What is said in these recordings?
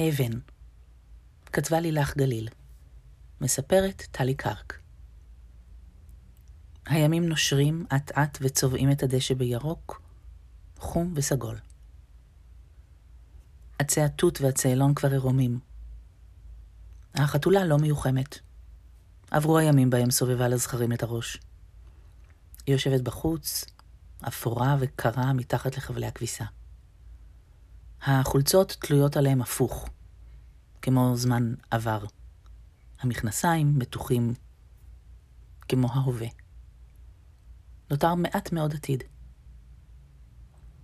אבן. כתבה לילך גליל. מספרת טלי קרק. הימים נושרים אט-אט וצובעים את הדשא בירוק, חום וסגול. עצי התות והצאלון כבר עירומים. החתולה לא מיוחמת. עברו הימים בהם סובבה לזכרים את הראש. היא יושבת בחוץ, אפורה וקרה מתחת לחבלי הכביסה. החולצות תלויות עליהם הפוך, כמו זמן עבר. המכנסיים מתוחים כמו ההווה. נותר מעט מאוד עתיד.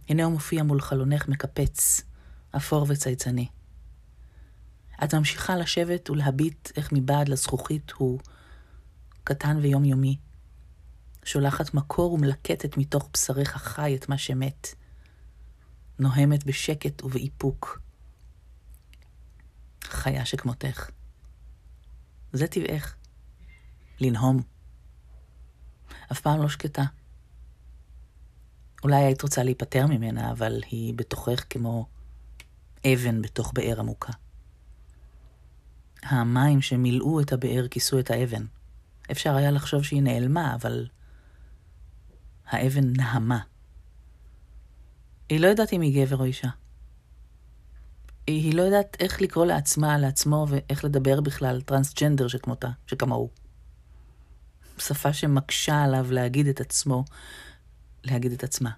הנה הוא מופיע מול חלונך מקפץ, אפור וצייצני. את ממשיכה לשבת ולהביט איך מבעד לזכוכית הוא קטן ויומיומי, שולחת מקור ומלקטת מתוך בשרך החי את מה שמת, נוהמת בשקט ובאיפוק. חיה שכמותך. זה טבעך. לנהום. אף פעם לא שקטה. אולי היית רוצה להיפטר ממנה, אבל היא בתוכך כמו אבן בתוך באר עמוקה. המים שמילאו את הבאר כיסו את האבן. אפשר היה לחשוב שהיא נעלמה, אבל האבן נהמה. היא לא יודעת אם היא גבר או אישה. היא לא יודעת איך לקרוא לעצמה, לעצמו, ואיך לדבר בכלל טרנסג'נדר שכמותה, שכמוהו. שפה שמקשה עליו להגיד את עצמו, להגיד את עצמה.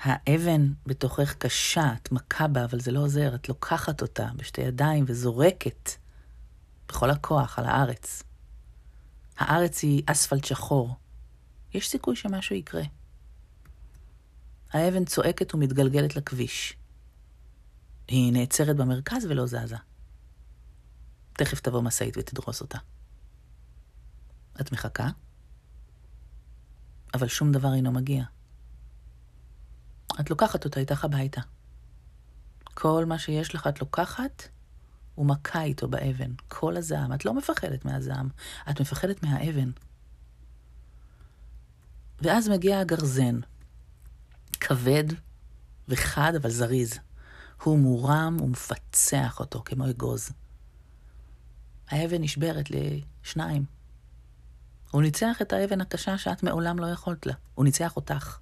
האבן בתוכך קשה, את מכה בה, אבל זה לא עוזר, את לוקחת אותה בשתי ידיים וזורקת בכל הכוח על הארץ. הארץ היא אספלט שחור. יש סיכוי שמשהו יקרה. האבן צועקת ומתגלגלת לכביש. היא נעצרת במרכז ולא זזה. תכף תבוא משאית ותדרוס אותה. את מחכה? אבל שום דבר אינו מגיע. את לוקחת אותה איתך הביתה. כל מה שיש לך את לוקחת ומכה איתו באבן. כל הזעם. את לא מפחדת מהזעם, את מפחדת מהאבן. ואז מגיע הגרזן, כבד וחד אבל זריז. הוא מורם ומפצח אותו כמו אגוז. האבן נשברת לשניים. הוא ניצח את האבן הקשה שאת מעולם לא יכולת לה. הוא ניצח אותך.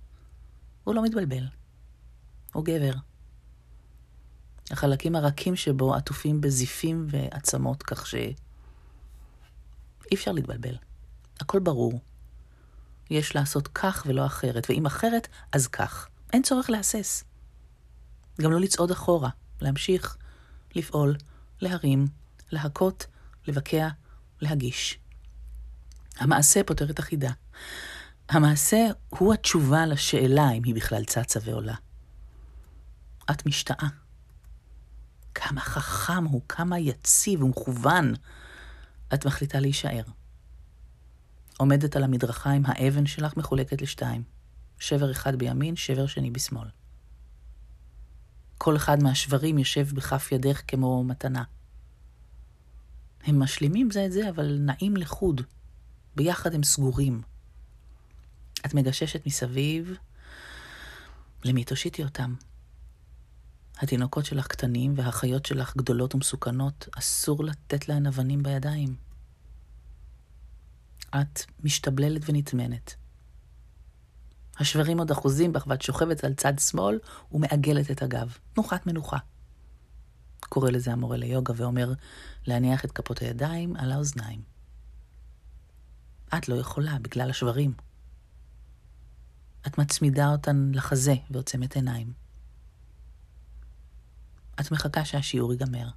הוא לא מתבלבל. הוא גבר. החלקים הרכים שבו עטופים בזיפים ועצמות, כך ש... אי אפשר להתבלבל. הכל ברור. יש לעשות כך ולא אחרת, ואם אחרת, אז כך. אין צורך להסס. גם לא לצעוד אחורה, להמשיך, לפעול, להרים, להכות, לבקע, להגיש. המעשה פותר את החידה. המעשה הוא התשובה לשאלה אם היא בכלל צצה ועולה. את משתאה. כמה חכם הוא, כמה יציב ומכוון. את מחליטה להישאר. עומדת על המדרכה עם האבן שלך מחולקת לשתיים. שבר אחד בימין, שבר שני בשמאל. כל אחד מהשברים יושב בכף ידך כמו מתנה. הם משלימים זה את זה, אבל נעים לחוד. ביחד הם סגורים. את מגששת מסביב, למי תושיטי אותם? התינוקות שלך קטנים והחיות שלך גדולות ומסוכנות, אסור לתת להן אבנים בידיים. את משתבללת ונטמנת. השברים עוד אחוזים בך ואת שוכבת על צד שמאל ומעגלת את הגב. תנוחת מנוחה. קורא לזה המורה ליוגה ואומר להניח את כפות הידיים על האוזניים. את לא יכולה בגלל השברים. את מצמידה אותן לחזה ועוצמת עיניים. את מחכה שהשיעור ייגמר.